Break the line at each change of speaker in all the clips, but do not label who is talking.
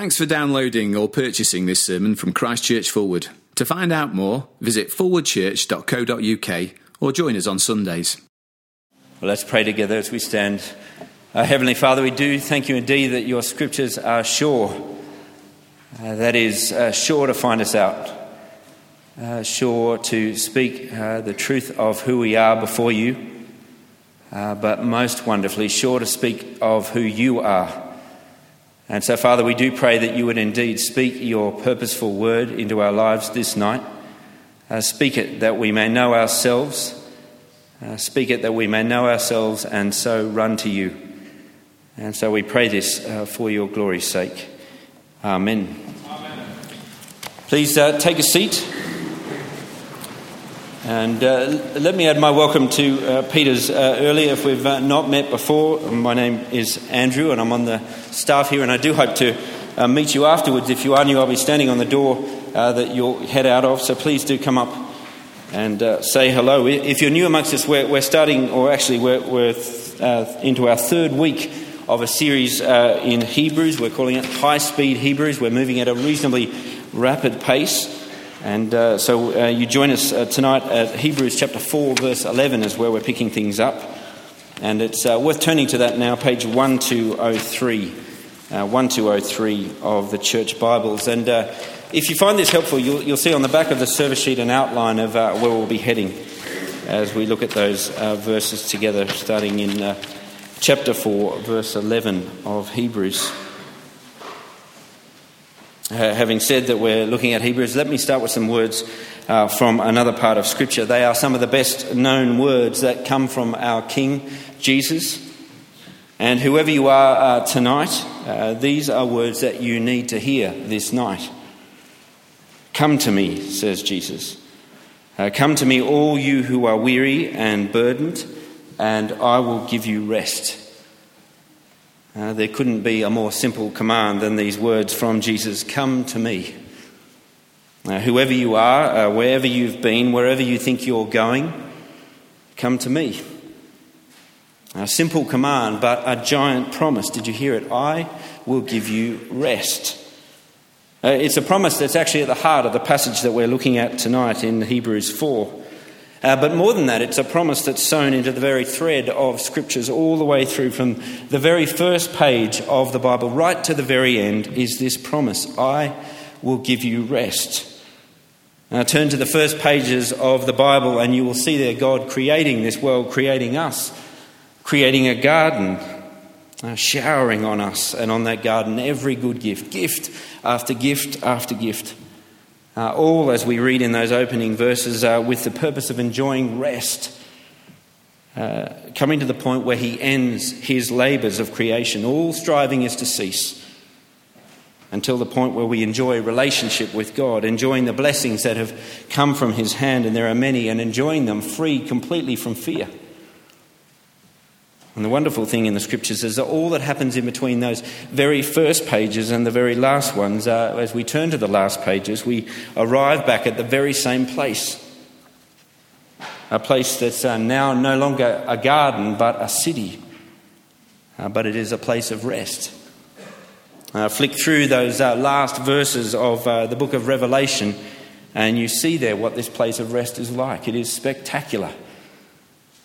Thanks for downloading or purchasing this sermon from Christ Church Fulwood. To find out more, visit forwardchurch.co.uk or join us on Sundays.
Well, let's pray together as we stand. Uh, Heavenly Father, we do thank you indeed that your scriptures are sure. Uh, that is, uh, sure to find us out, uh, sure to speak uh, the truth of who we are before you, uh, but most wonderfully, sure to speak of who you are. And so, Father, we do pray that you would indeed speak your purposeful word into our lives this night. Uh, speak it that we may know ourselves. Uh, speak it that we may know ourselves and so run to you. And so we pray this uh, for your glory's sake. Amen. Amen. Please uh, take a seat. And uh, let me add my welcome to uh, Peter's uh, earlier. If we've uh, not met before, my name is Andrew and I'm on the staff here. And I do hope to uh, meet you afterwards. If you are new, I'll be standing on the door uh, that you'll head out of. So please do come up and say hello. If you're new amongst us, we're, we're starting, or actually, we're, we're into our third week of a series in Hebrews. We're calling it High Speed Hebrews. We're moving at a reasonably rapid pace. And uh, so uh, you join us uh, tonight at Hebrews chapter 4, verse 11, is where we're picking things up. And it's uh, worth turning to that now, page 1203, uh, 1203 of the Church Bibles. And uh, if you find this helpful, you'll, you'll, see on the back of the service sheet an outline of where we'll be heading as we look at those verses together, starting in chapter 4, verse 11 of Hebrews. Having said that we're looking at Hebrews, let me start with some words uh, from another part of Scripture. They are some of the best known words that come from our King Jesus. And whoever you are uh, tonight, uh, these are words that you need to hear this night. Come to me, says Jesus. Uh, come to me, all you who are weary and burdened, and I will give you rest. Uh, there couldn't be a more simple command than these words from Jesus Come to me. Uh, whoever you are, uh, wherever you've been, wherever you think you're going, come to me. A simple command, but a giant promise. Did you hear it? I will give you rest. Uh, it's a promise that's actually at the heart of the passage that we're looking at tonight in Hebrews 4. Uh, but more than that, it's a promise that's sewn into the very thread of scriptures all the way through from the very first page of the Bible right to the very end is this promise I will give you rest. Now, turn to the first pages of the Bible and you will see there God creating this world, creating us, creating a garden, uh, showering on us and on that garden every good gift, gift after gift after gift. Uh, all, as we read in those opening verses, uh, with the purpose of enjoying rest, uh, coming to the point where he ends his labours of creation. All striving is to cease until the point where we enjoy relationship with God, enjoying the blessings that have come from his hand, and there are many, and enjoying them free completely from fear. And the wonderful thing in the scriptures is that all that happens in between those very first pages and the very last ones, uh, as we turn to the last pages, we arrive back at the very same place. A place that's uh, now no longer a garden but a city, uh, but it is a place of rest. Uh, flick through those uh, last verses of uh, the book of Revelation, and you see there what this place of rest is like. It is spectacular.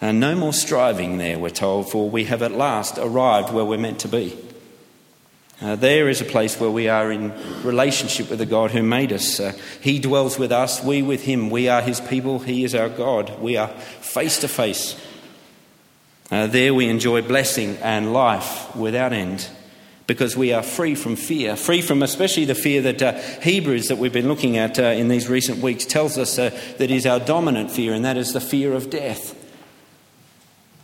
And no more striving there, we're told, for we have at last arrived where we're meant to be. Uh, there is a place where we are in relationship with the God who made us. Uh, he dwells with us, we with Him. We are His people, He is our God. We are face to face. Uh, there we enjoy blessing and life without end because we are free from fear, free from especially the fear that uh, Hebrews, that we've been looking at uh, in these recent weeks, tells us uh, that is our dominant fear, and that is the fear of death.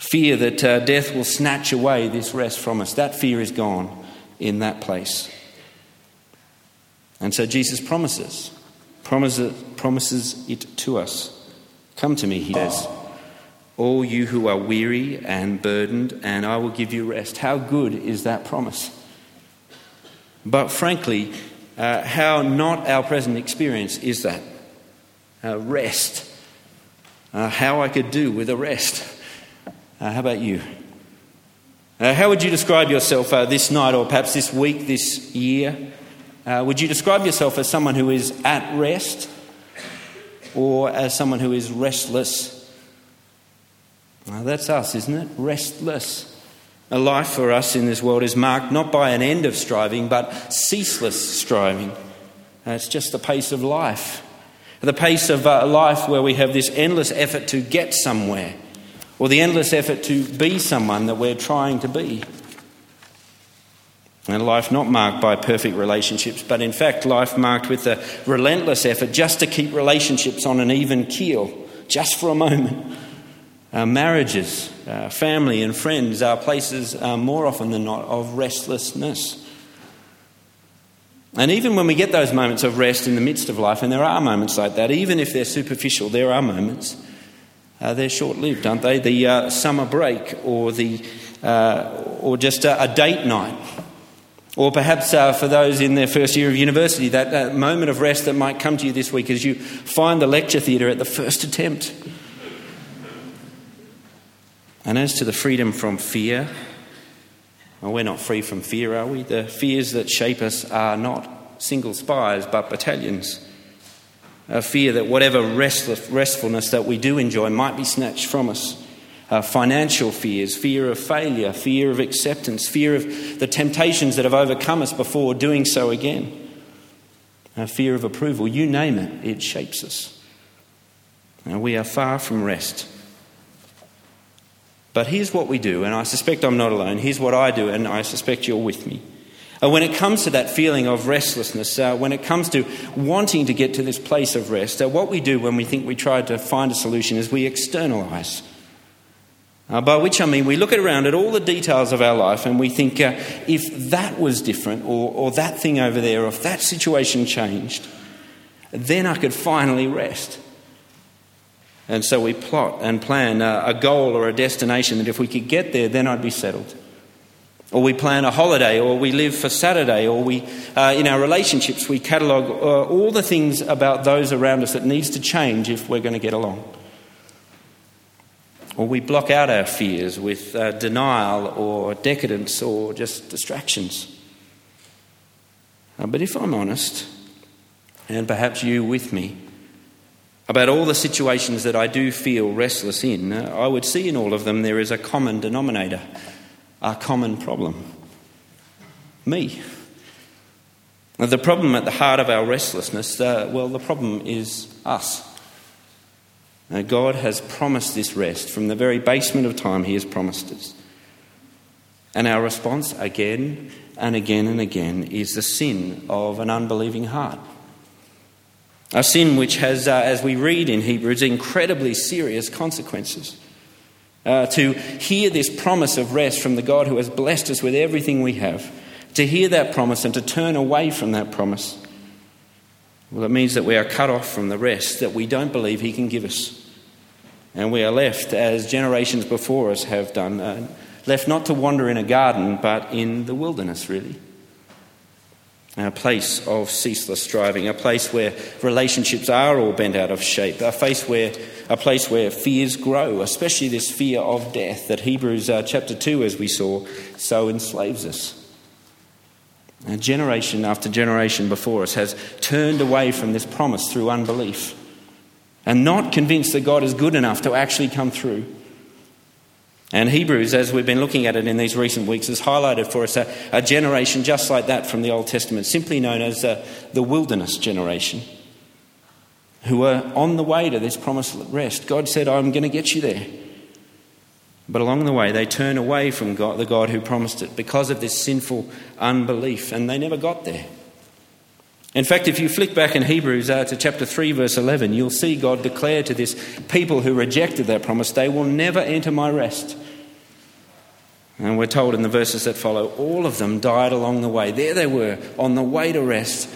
Fear that uh, death will snatch away this rest from us. That fear is gone in that place. And so Jesus promises, promises, promises it to us. Come to me, he says, all you who are weary and burdened, and I will give you rest. How good is that promise? But frankly, uh, how not our present experience is that? Uh, rest. Uh, how I could do with a rest. Uh, how about you? Uh, how would you describe yourself uh, this night, or perhaps this week, this year? Uh, would you describe yourself as someone who is at rest or as someone who is restless? Well, that's us, isn't it? Restless. A life for us in this world is marked not by an end of striving, but ceaseless striving. It's just the pace of life. The pace of uh, life where we have this endless effort to get somewhere, or the endless effort to be someone that we're trying to be. And life not marked by perfect relationships, but in fact, life marked with a relentless effort just to keep relationships on an even keel, just for a moment. Our marriages, our family, and friends are places uh, more often than not of restlessness. And even when we get those moments of rest in the midst of life, and there are moments like that, even if they're superficial, there are moments, uh, they're short lived, aren't they? The uh, summer break or, the, uh, or just a, a date night or perhaps uh, for those in their first year of university, that, moment of rest that might come to you this week as you find the lecture theatre at the first attempt. And as to the freedom from fear, well, we're not free from fear, are we? The fears that shape us are not single spires, but battalions. A fear that whatever restfulness that we do enjoy might be snatched from us uh, financial fears, fear of failure, fear of acceptance, fear of the temptations that have overcome us before doing so again, uh, fear of approval. You name it, it shapes us. And we are far from rest. But here's what we do, and I suspect I'm not alone. Here's what I do, and I suspect you're with me. Uh, when it comes to that feeling of restlessness, uh, when it comes to wanting to get to this place of rest, uh, what we do when we think we try to find a solution is we externalize. Uh, by which I mean we look around at all the details of our life and we think, uh, if that was different, or, or that thing over there, or if that situation changed, then I could finally rest. And so we plot and plan a, a goal or a destination that if we could get there, then I'd be settled. Or we plan a holiday, or we live for Saturday, or we, uh, in our relationships, we catalogue uh, all the things about those around us that needs to change if we're going to get along. Or we block out our fears with uh, denial or decadence or just distractions. Uh, but if I'm honest, and perhaps you with me, about all the situations that I do feel restless in, uh, I would see in all of them there is a common denominator, a common problem. Me. The problem at the heart of our restlessness, uh, well, the problem is us. Now, God has promised this rest. From the very basement of time, He has promised us. And our response, again and again and again, is the sin of an unbelieving heart. A sin which has, uh, as we read in Hebrews, incredibly serious consequences. Uh, to hear this promise of rest from the God who has blessed us with everything we have, to hear that promise and to turn away from that promise, well, it means that we are cut off from the rest that we don't believe He can give us. And we are left, as generations before us have done, uh, left not to wander in a garden, but in the wilderness, really. A place of ceaseless striving, a place where relationships are all bent out of shape, a place where, a place where fears grow, especially this fear of death that Hebrews uh, chapter 2, as we saw, so enslaves us. Generation after generation before us has turned away from this promise through unbelief and not convinced that God is good enough to actually come through. And Hebrews, as we've been looking at it in these recent weeks, has highlighted for us a, a generation just like that from the Old Testament, simply known as uh, the wilderness generation, who were on the way to this promised rest. God said, I'm going to get you there. But along the way, they turn away from God, the God who promised it because of this sinful unbelief, and they never got there. In fact, if you flick back in Hebrews uh, to chapter 3, verse 11, you'll see God declare to this people who rejected that promise, they will never enter my rest. And we're told in the verses that follow, all of them died along the way. There they were, on the way to rest,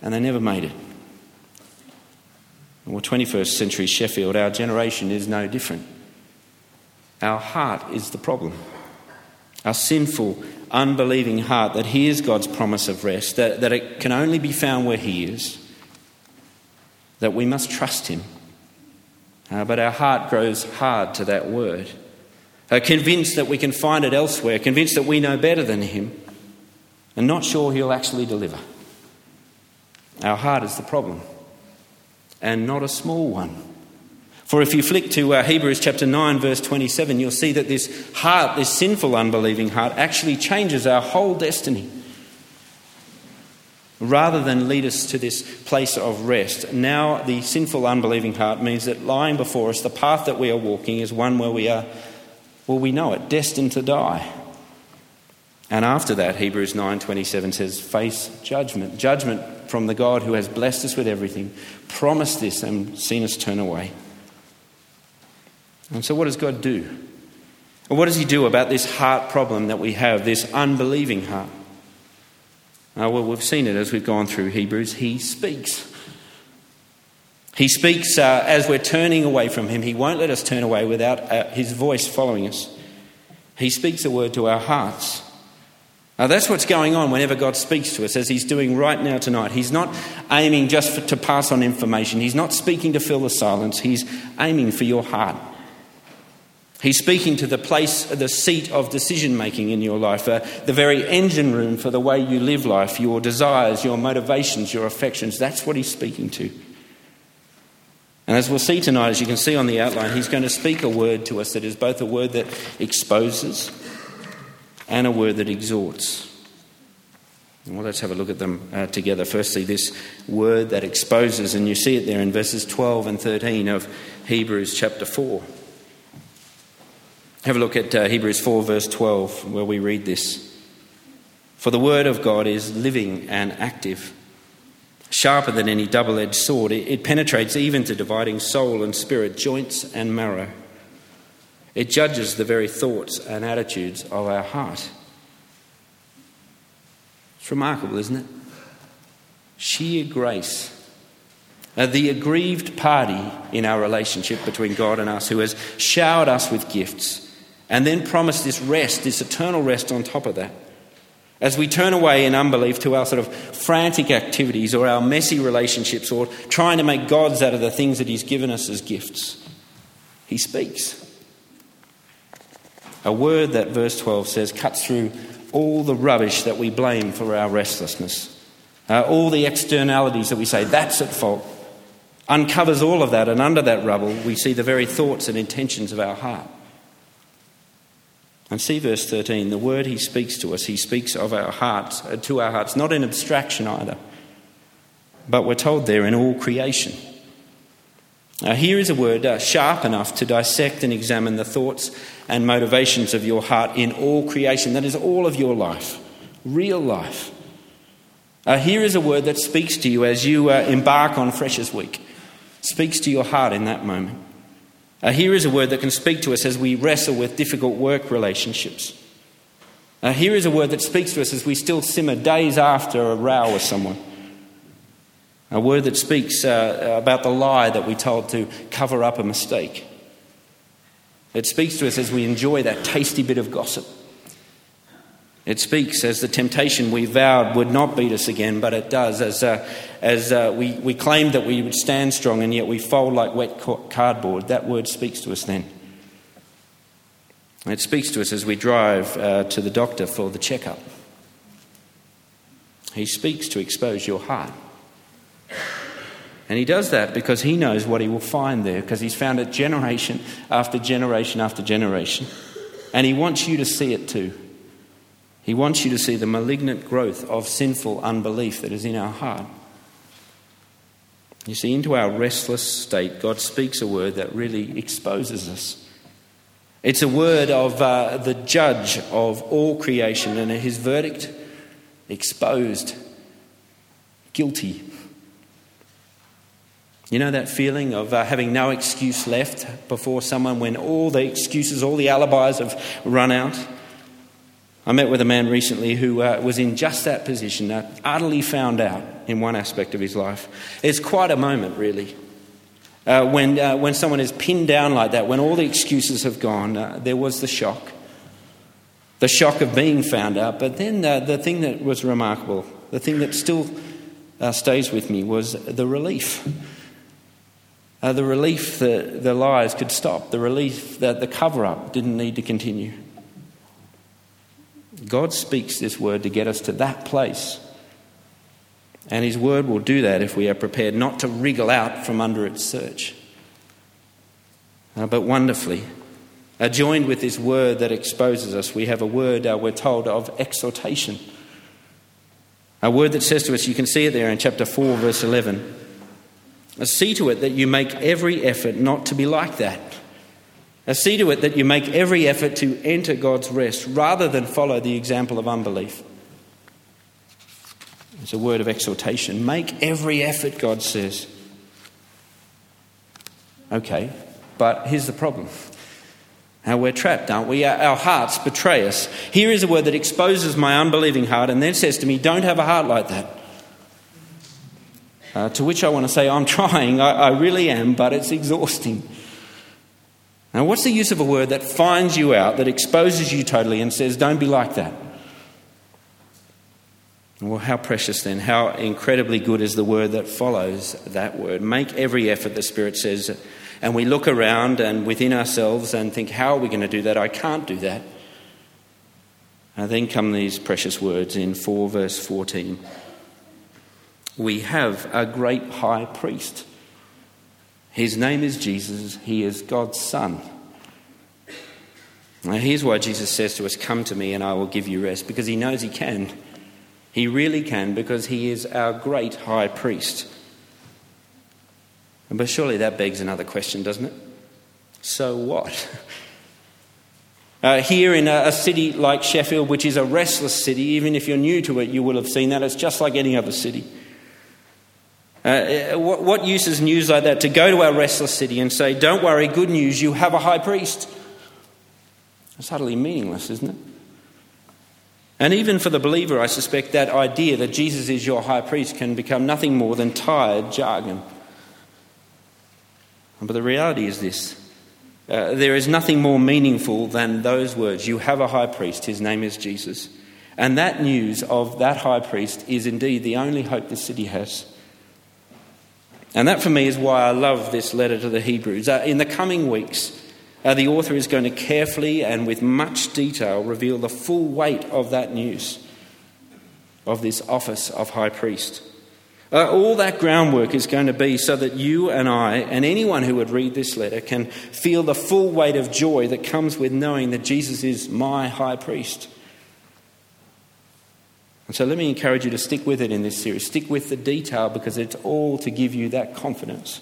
and they never made it. Well, 21st century Sheffield, our generation is no different. Our heart is the problem. Our sinful, unbelieving heart that hears God's promise of rest, that, that it can only be found where He is, that we must trust Him. Uh, but our heart grows hard to that word, convinced that we can find it elsewhere, convinced that we know better than Him, and not sure He'll actually deliver. Our heart is the problem, and not a small one. For if you flick to uh, Hebrews chapter 9, verse 27, you'll see that this heart, this sinful, unbelieving heart, actually changes our whole destiny. Rather than lead us to this place of rest, now the sinful, unbelieving heart means that lying before us, the path that we are walking is one where we are, well, we know it, destined to die. And after that, Hebrews 9:27 says, face judgment. Judgment from the God who has blessed us with everything, promised this and seen us turn away. And so, what does God do? And what does He do about this heart problem that we have, this unbelieving heart? Uh, well, we've seen it as we've gone through Hebrews. He speaks. He speaks uh, as we're turning away from Him. He won't let us turn away without uh, His voice following us. He speaks a word to our hearts. Now, that's what's going on whenever God speaks to us, as He's doing right now tonight. He's not aiming just for, to pass on information, He's not speaking to fill the silence, He's aiming for your heart. He's speaking to the place, the seat of decision making in your life, uh, the very engine room for the way you live life, your desires, your motivations, your affections. That's what he's speaking to. And as we'll see tonight, as you can see on the outline, he's going to speak a word to us that is both a word that exposes and a word that exhorts. Well, let's have a look at them uh, together. Firstly, this word that exposes, and you see it there in verses 12 and 13 of Hebrews chapter 4. Have a look at uh, Hebrews 4, verse 12, where we read this. For the word of God is living and active, sharper than any double edged sword. It, penetrates even to dividing soul and spirit, joints and marrow. It judges the very thoughts and attitudes of our heart. It's remarkable, isn't it? Sheer grace uh, the aggrieved party in our relationship between God and us, who has showered us with gifts, and then promised this rest, this eternal rest on top of that. As we turn away in unbelief to our sort of frantic activities or our messy relationships or trying to make gods out of the things that He's given us as gifts, He speaks. A word that verse 12 says cuts through all the rubbish that we blame for our restlessness, uh, all the externalities that we say, that's at fault, uncovers all of that, and under that rubble, we see the very thoughts and intentions of our heart. And see verse 13 the word he speaks to us, he speaks of our hearts, uh, to our hearts, not in abstraction either, but we're told there in all creation. Now, here is a word uh, sharp enough to dissect and examine the thoughts and motivations of your heart in all creation. That is all of your life, real life. Uh, here is a word that speaks to you as you uh, embark on Freshers Week, speaks to your heart in that moment. Uh, here is a word that can speak to us as we wrestle with difficult work relationships. Uh, here is a word that speaks to us as we still simmer days after a row with someone. A word that speaks uh, about the lie that we told to cover up a mistake. It speaks to us as we enjoy that tasty bit of gossip. It speaks as the temptation we vowed would not beat us again, but it does, as, uh, as uh, we, we claimed that we would stand strong and yet we fold like wet cardboard. That word speaks to us then. It speaks to us as we drive uh, to the doctor for the checkup. He speaks to expose your heart. And he does that because he knows what he will find there, because he's found it generation after generation after generation. And he wants you to see it too. He wants you to see the malignant growth of sinful unbelief that is in our heart. You see, into our restless state, God speaks a word that really exposes us. It's a word of uh, the judge of all creation, and his verdict exposed, guilty. You know that feeling of uh, having no excuse left before someone when all the excuses, all the alibis have run out? I met with a man recently who uh, was in just that position, uh, utterly found out in one aspect of his life. It's quite a moment, really. Uh, when, uh, when someone is pinned down like that, when all the excuses have gone, uh, there was the shock. The shock of being found out. But then uh, the thing that was remarkable, the thing that still stays with me, was the relief the relief that the lies could stop, the relief that the cover up didn't need to continue. God speaks this word to get us to that place. And His Word will do that if we are prepared not to wriggle out from under its search. Uh, but wonderfully, uh, joined with this word that exposes us, we have a word, uh, we're told, of exhortation. A word that says to us, you can see it there in chapter 4, verse 11. Uh, see to it that you make every effort not to be like that. Uh, see to it that you make every effort to enter God's rest rather than follow the example of unbelief. It's a word of exhortation. Make every effort, God says. Okay, but here's the problem. Now we're trapped, aren't we? Our hearts betray us. Here is a word that exposes my unbelieving heart and then says to me, Don't have a heart like that. Uh, to which I want to say, I'm trying, I, I really am, but it's exhausting. Now, what's the use of a word that finds you out, that exposes you totally, and says, Don't be like that? Well, how precious then, how incredibly good is the word that follows that word. Make every effort, the Spirit says, and we look around and within ourselves and think, how are we going to do that? I can't do that. And then come these precious words in 4 verse 14. We have a great high priest. His name is Jesus, he is God's Son. Now, here's why Jesus says to us, Come to me and I will give you rest, because he knows he can. He really can because he is our great high priest. But surely that begs another question, doesn't it? So what? Uh, here in a, a, city like Sheffield, which is a restless city, even if you're new to it, you will have seen that. It's just like any other city. Uh, uh what, what use is news like that to go to our restless city and say, Don't worry, good news, you have a high priest? It's utterly meaningless, isn't it? And even for the believer, I suspect that idea that Jesus is your high priest can become nothing more than tired jargon. But the reality is this uh, there is nothing more meaningful than those words. You have a high priest, his name is Jesus. And that news of that high priest is indeed the only hope the city has. And that for me is why I love this letter to the Hebrews. Uh, in the coming weeks, uh, the author is going to carefully and with much detail reveal the full weight of that news, of this office of high priest. Uh, all that groundwork is going to be so that you and I, and anyone who would read this letter, can feel the full weight of joy that comes with knowing that Jesus is my high priest. And so let me encourage you to stick with it in this series. Stick with the detail because it's all to give you that confidence.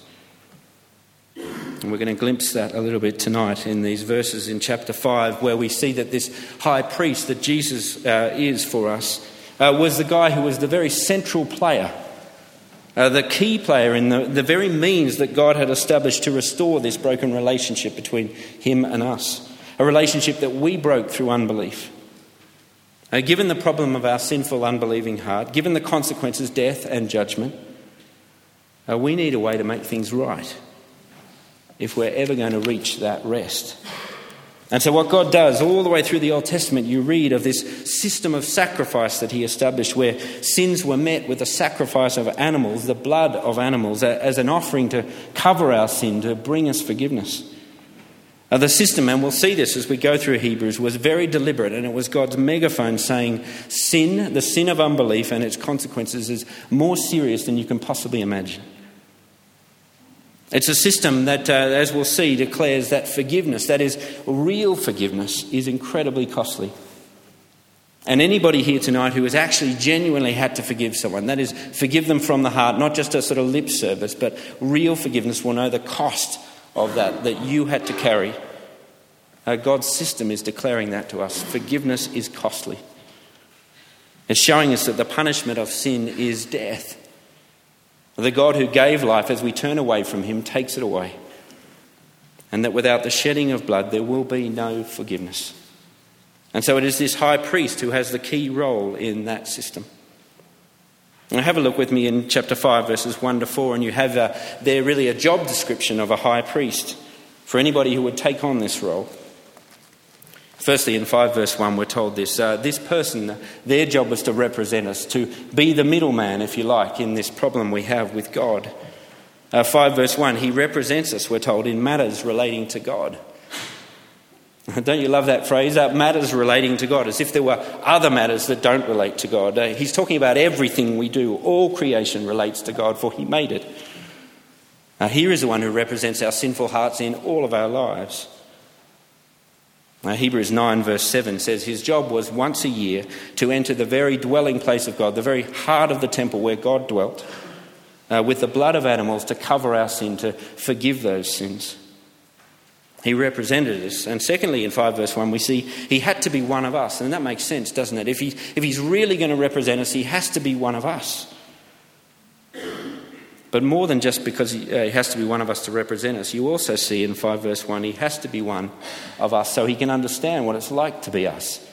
And we're going to glimpse that a little bit tonight in these verses in chapter 5, where we see that this high priest that Jesus uh, is for us uh, was the guy who was the very central player, uh, the key player in the, the very means that God had established to restore this broken relationship between him and us, a relationship that we broke through unbelief. Uh, given the problem of our sinful, unbelieving heart, given the consequences, death and judgment, uh, we need a way to make things right if we're ever going to reach that rest. And so, what God does all the way through the Old Testament, you read of this system of sacrifice that He established where sins were met with the sacrifice of animals, the blood of animals, as an offering to cover our sin, to bring us forgiveness. Now, the system, and we'll see this as we go through Hebrews, was very deliberate, and it was God's megaphone saying, Sin, the sin of unbelief and its consequences, is more serious than you can possibly imagine. It's a system that, uh, as we'll see, declares that forgiveness, that is, real forgiveness, is incredibly costly. And anybody here tonight who has actually genuinely had to forgive someone, that is, forgive them from the heart, not just a sort of lip service, but real forgiveness, will know the cost of that, that you had to carry. Uh, God's system is declaring that to us. Forgiveness is costly. It's showing us that the punishment of sin is death. The God who gave life, as we turn away from him, takes it away. And that without the shedding of blood, there will be no forgiveness. And so it is this high priest who has the key role in that system. Now, have a look with me in chapter 5, verses 1 to 4, and you have uh, there really a job description of a high priest for anybody who would take on this role. Firstly, in 5 verse 1, we're told this uh, this person, their job was to represent us, to be the middleman, if you like, in this problem we have with God. Uh, 5 verse 1, he represents us, we're told, in matters relating to God. Don't you love that phrase? Uh, matters relating to God, as if there were other matters that don't relate to God. Uh, he's talking about everything we do. All creation relates to God, for He made it. Here is the one who represents our sinful hearts in all of our lives. Now, Hebrews 9, verse 7 says his job was once a year to enter the very dwelling place of God, the very heart of the temple where God dwelt, uh, with the blood of animals to cover our sin, to forgive those sins. He represented us. And secondly, in 5 verse 1, we see he had to be one of us. And that makes sense, doesn't it? If, he, if he's really going to represent us, he has to be one of us. But more than just because he, uh, he has to be one of us to represent us, you also see in 5 verse 1, he has to be one of us so he can understand what it's like to be us.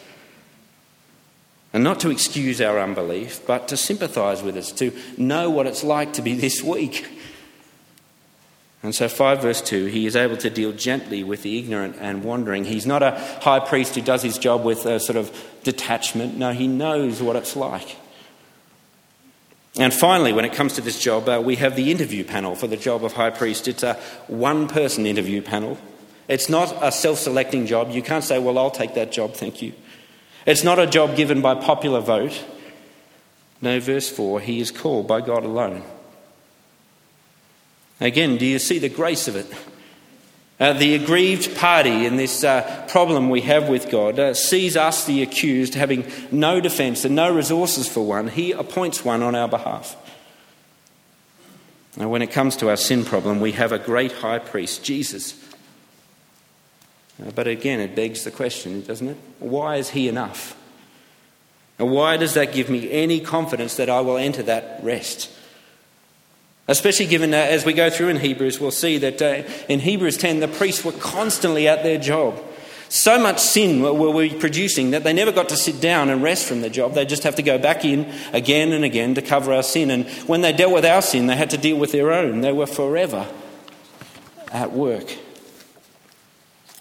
And not to excuse our unbelief, but to sympathize with us, to know what it's like to be this weak. And so, 5 verse 2, he is able to deal gently with the ignorant and wandering. He's not a high priest who does his job with a sort of detachment. No, he knows what it's like. And finally, when it comes to this job, uh, we have the interview panel for the job of high priest. It's a one person interview panel. It's not a self selecting job. You can't say, well, I'll take that job, thank you. It's not a job given by popular vote. No, verse 4 he is called by God alone. Again, do you see the grace of it? Uh, the aggrieved party in this uh, problem we have with God uh, sees us, the accused, having no defence and no resources for one. He appoints one on our behalf. Now, when it comes to our sin problem, we have a great high priest, Jesus. Uh, but again, it begs the question, doesn't it? Why is he enough? And why does that give me any confidence that I will enter that rest? Especially given that as we go through in Hebrews, we'll see that uh, in Hebrews 10, the priests were constantly at their job. So much sin were we producing that they never got to sit down and rest from the job. They just have to go back in again and again to cover our sin. And when they dealt with our sin, they had to deal with their own. They were forever at work.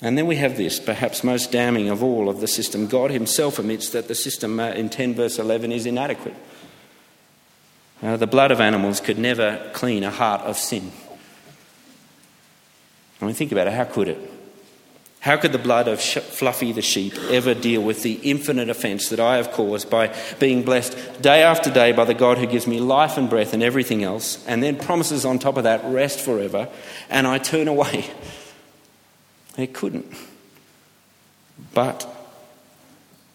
And then we have this, perhaps most damning of all of the system. God Himself admits that the system uh, in 10 verse 11 is inadequate. Uh, the blood of animals could never clean a heart of sin. I mean, think about it. How could it? How could the blood of Fluffy the sheep ever deal with the infinite offence that I have caused by being blessed day after day by the God who gives me life and breath and everything else, and then promises on top of that rest forever, and I turn away? It couldn't. But,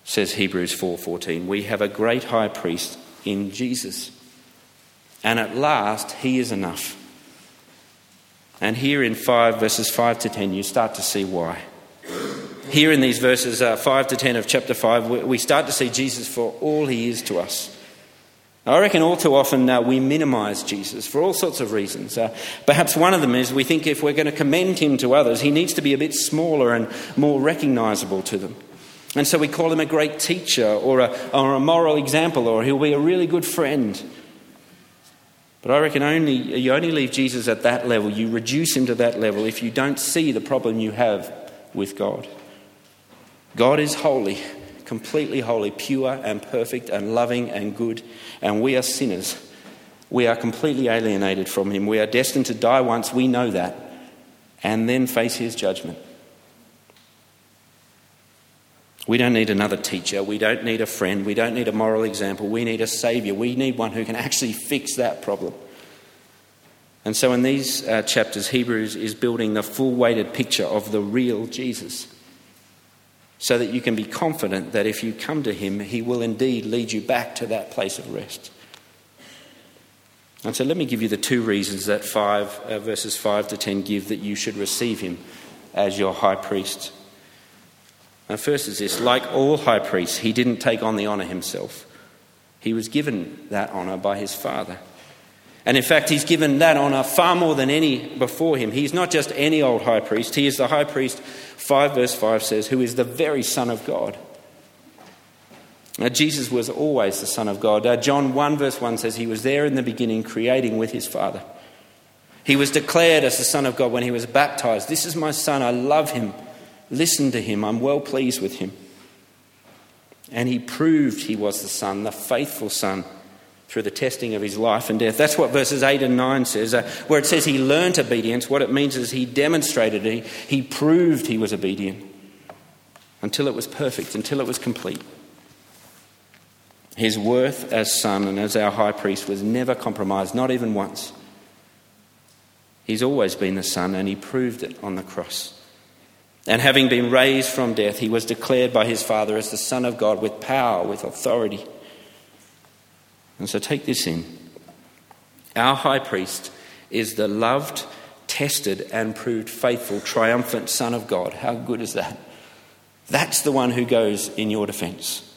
says Hebrews 4:14, we have a great high priest in Jesus and at last, He is enough. And here in 5, verses 5 to 10, you start to see why. Here in these verses uh, 5 to 10 of chapter 5, we start to see Jesus for all He is to us. I reckon all too often uh, we minimise Jesus for all sorts of reasons. Uh, perhaps one of them is we think if we're going to commend him to others, he needs to be a bit smaller and more recognisable to them. And so we call him a great teacher or a, or a moral example or he'll be a really good friend. But I reckon only, you only leave Jesus at that level, you reduce him to that level if you don't see the problem you have with God. God is holy, completely holy, pure and perfect and loving and good, and we are sinners. We are completely alienated from him. We are destined to die once, we know that, and then face his judgment. We don't need another teacher. We don't need a friend. We don't need a moral example. We need a saviour. We need one who can actually fix that problem. And so, in these uh, chapters, Hebrews is building the full weighted picture of the real Jesus so that you can be confident that if you come to him, he will indeed lead you back to that place of rest. And so, let me give you the two reasons that five, uh, verses 5 to 10 give that you should receive him as your high priest. And first is this like all high priests, he didn't take on the honour himself. He was given that honour by his Father. And in fact, he's given that honour far more than any before him. He's not just any old high priest, he is the high priest, 5 verse 5 says, who is the very Son of God. Now, Jesus was always the Son of God. Uh, John 1 verse 1 says he was there in the beginning, creating with his Father. He was declared as the Son of God when he was baptized. This is my Son, I love him. Listen to him. I'm well pleased with him. And he proved he was the Son, the faithful Son, through the testing of his life and death. That's what verses 8 and 9 says. Uh, where it says he learnt obedience, what it means is he demonstrated he, he proved he was obedient. until it was perfect, until it was complete. His worth as Son and as our high priest was never compromised, not even once. He's always been the Son, and he proved it on the cross. And having been raised from death, he was declared by his Father as the Son of God with power, with authority. And so take this in. Our high priest is the loved, tested, and proved faithful, triumphant Son of God. How good is that? That's the one who goes in your defense.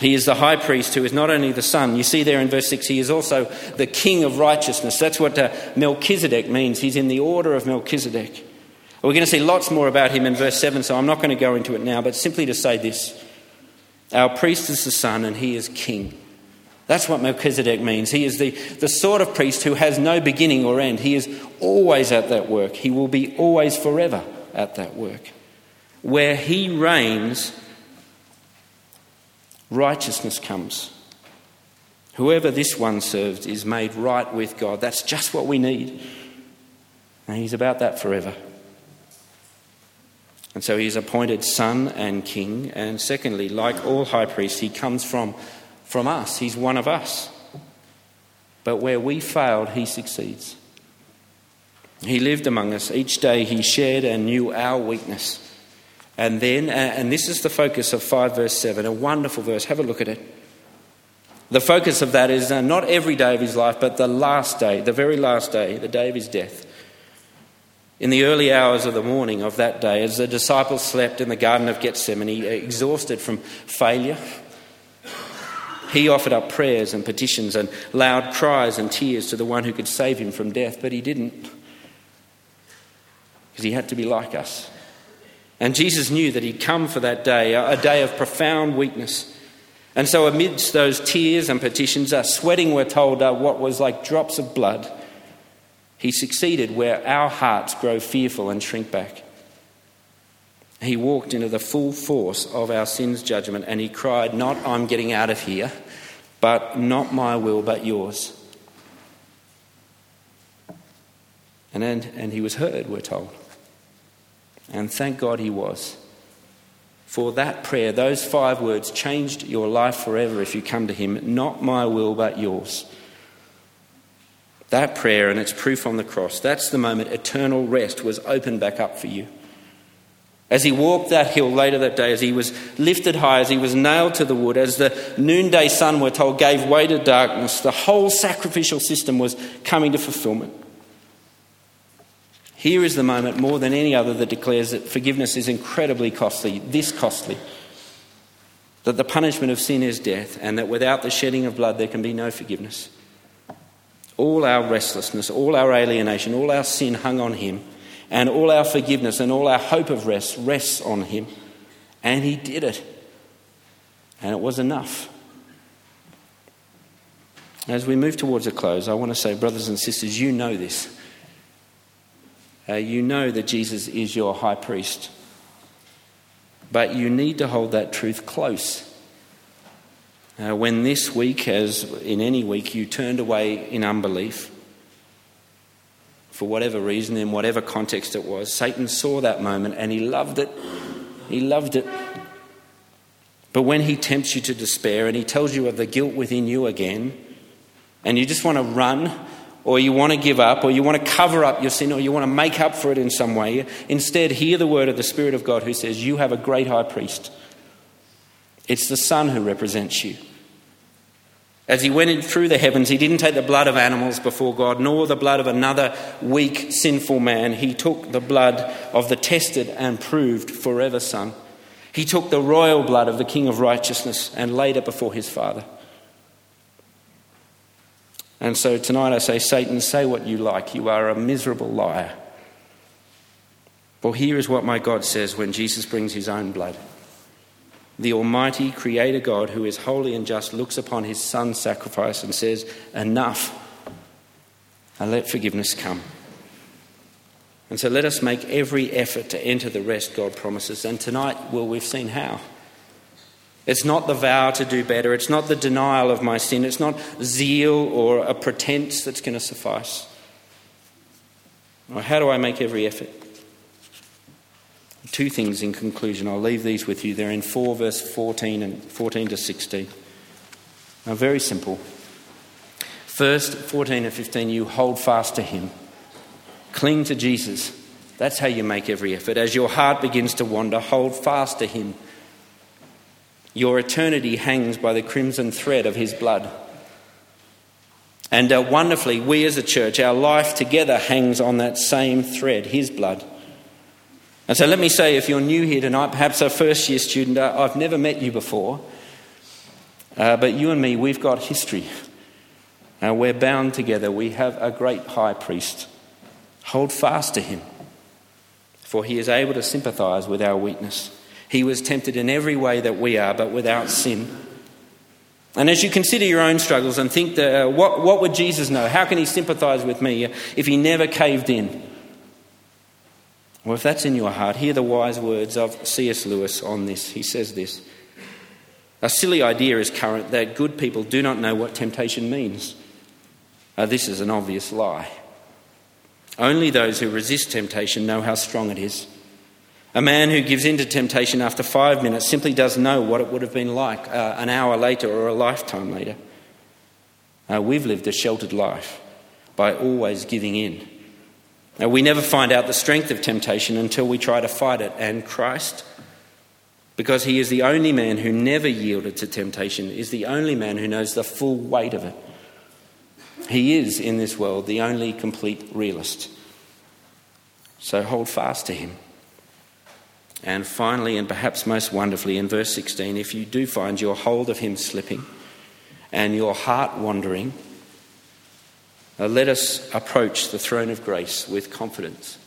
He is the high priest who is not only the Son, you see there in verse 6, he is also the King of righteousness. That's what uh, Melchizedek means. He's in the order of Melchizedek. We're going to see lots more about him in verse 7, so I'm not going to go into it now, but simply to say this Our priest is the Son, and he is King. That's what Melchizedek means. He is the, the sort of priest who has no beginning or end. He is always at that work. He will be always forever at that work. Where he reigns, righteousness comes. Whoever this one serves is made right with God. That's just what we need. And he's about that forever. And so he's appointed son and king. And secondly, like all high priests, he comes from from us. He's one of us. But where we failed, he succeeds. He lived among us. Each day he shared and knew our weakness. And then, and this is the focus of 5 verse 7, a wonderful verse. Have a look at it. The focus of that is uh, not every day of his life, but the last day, the very last day, the day of his death. In the early hours of the morning of that day, as the disciples slept in the Garden of Gethsemane, exhausted from failure, he offered up prayers and petitions and loud cries and tears to the one who could save him from death, but he didn't. Because he had to be like us. And Jesus knew that he'd come for that day, a day of profound weakness. And so, amidst those tears and petitions, uh, sweating, we're told, uh, what was like drops of blood, he succeeded where our hearts grow fearful and shrink back. He walked into the full force of our sin's judgment and he cried, Not I'm getting out of here, but not my will, but yours. And, and, and he was heard, we're told. And thank God he was. For that prayer, those five words changed your life forever if you come to him. Not my will, but yours. That prayer and its proof on the cross, that's the moment eternal rest was opened back up for you. As he walked that hill later that day, as he was lifted high, as he was nailed to the wood, as the noonday sun, we're told, gave way to darkness, the whole sacrificial system was coming to fulfillment. Here is the moment, more than any other, that declares that forgiveness is incredibly costly, this costly. That the punishment of sin is death, and that without the shedding of blood, there can be no forgiveness. All our restlessness, all our alienation, all our sin hung on him and all our forgiveness and all our hope of rest rests on Him. And He did it. And it was enough. As we move towards a close, I want to say, brothers and sisters, you know this. Uh, you know that Jesus is your high priest. But you need to hold that truth close. Uh, when this week, as in any week, you turned away in unbelief, for whatever reason, in whatever context it was. Satan saw that moment and he loved it. He loved it. But when he tempts you to despair and he tells you of the guilt within you again, and you just want to run, or you want to give up, or you want to cover up your sin, or you want to make up for it in some way, instead, hear the word of the Spirit of God who says, You have a great high priest. It's the Son who represents you. As he went through the heavens, he didn't take the blood of animals before God, nor the blood of another weak, sinful man. He took the blood of the tested and proved forever Son. He took the royal blood of the King of righteousness and laid it before his Father. And so tonight I say, Satan, say what you like. You are a miserable liar. For here is what my God says when Jesus brings his own blood. The Almighty Creator God, who is holy and just, looks upon his Son's sacrifice and says, Enough, and let forgiveness come. And so let us make every effort to enter the rest God promises. And tonight, well, we've seen how. It's not the vow to do better. It's not the denial of my sin. It's not zeal or a pretense that's going to suffice. Or how do I make every effort? Two things in conclusion. I'll leave these with you. They're in 4 verse 14 and 14 to 16. Now, very simple. First, 14 and 15, you hold fast to Him. Cling to Jesus. That's how you make every effort. As your heart begins to wander, hold fast to Him. Your eternity hangs by the crimson thread of His blood. And uh, wonderfully, we as a church, our life together hangs on that same thread, His blood. And so let me say, if you're new here tonight, perhaps a first year student, uh, I've never met you before, uh, but you and me, we've got history. Uh, we're bound together. We have a great high priest. Hold fast to him, for he is able to sympathize with our weakness. He was tempted in every way that we are, but without sin. And as you consider your own struggles and think, uh, what, what would Jesus know? How can he sympathize with me if he never caved in? Well, if that's in your heart, hear the wise words of C.S. Lewis on this. He says this A silly idea is current that good people do not know what temptation means. Uh, this is an obvious lie. Only those who resist temptation know how strong it is. A man who gives in to temptation after five minutes simply doesn't know what it would have been like uh, an hour later or a lifetime later. Uh, we've lived a sheltered life by always giving in. Now, we never find out the strength of temptation until we try to fight it, and Christ, because he is the only man who never yielded to temptation, is the only man who knows the full weight of it. He is, in this world, the only complete realist. So hold fast to him. And finally, and perhaps most wonderfully, in verse 16, if you do find your hold of him slipping and your heart wandering, uh, let us approach the throne of grace with confidence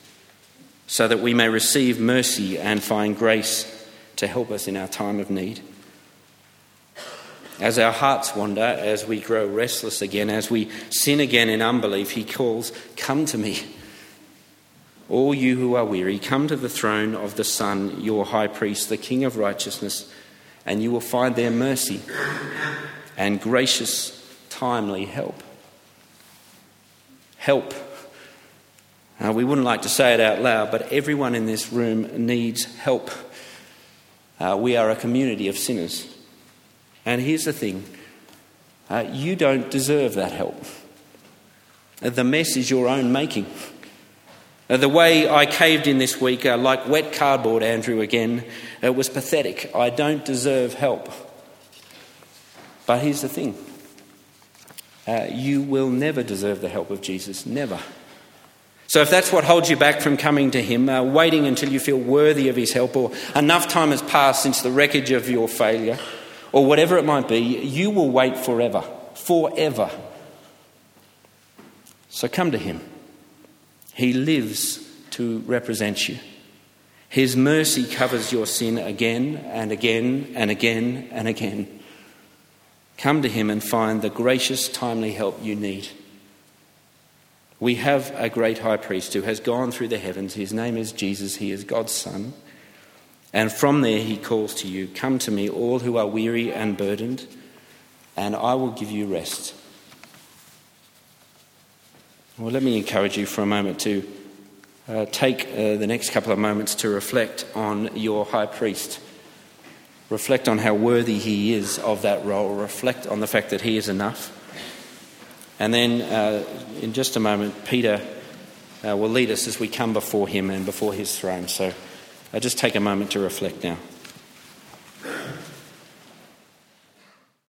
so that we may receive mercy and find grace to help us in our time of need. As our hearts wander, as we grow restless again, as we sin again in unbelief, he calls, Come to me. All you who are weary, come to the throne of the Son, your high priest, the King of righteousness, and you will find there mercy and gracious, timely help. Help. Uh, we wouldn't like to say it out loud, but everyone in this room needs help. Uh, we are a community of sinners. And here's the thing uh, you don't deserve that help. The mess is your own making. Uh, the way I caved in this week, uh, like wet cardboard, Andrew, again, it was pathetic. I don't deserve help. But here's the thing uh, you will never deserve the help of Jesus. Never. So, if that's what holds you back from coming to Him, uh, waiting until you feel worthy of His help, or enough time has passed since the wreckage of your failure, or whatever it might be, you will wait forever. Forever. So, come to Him. He lives to represent you. His mercy covers your sin again and again and again and again. Come to Him and find the gracious, timely help you need. We have a great high priest who has gone through the heavens. His name is Jesus, He is God's Son. And from there, He calls to you Come to me, all who are weary and burdened, and I will give you rest. Well, let me encourage you for a moment to uh, take uh, the next couple of moments to reflect on your high priest. Reflect on how worthy he is of that role. Reflect on the fact that he is enough. And then, uh, in just a moment, Peter uh, will lead us as we come before him and before his throne. So uh, just take a moment to reflect now.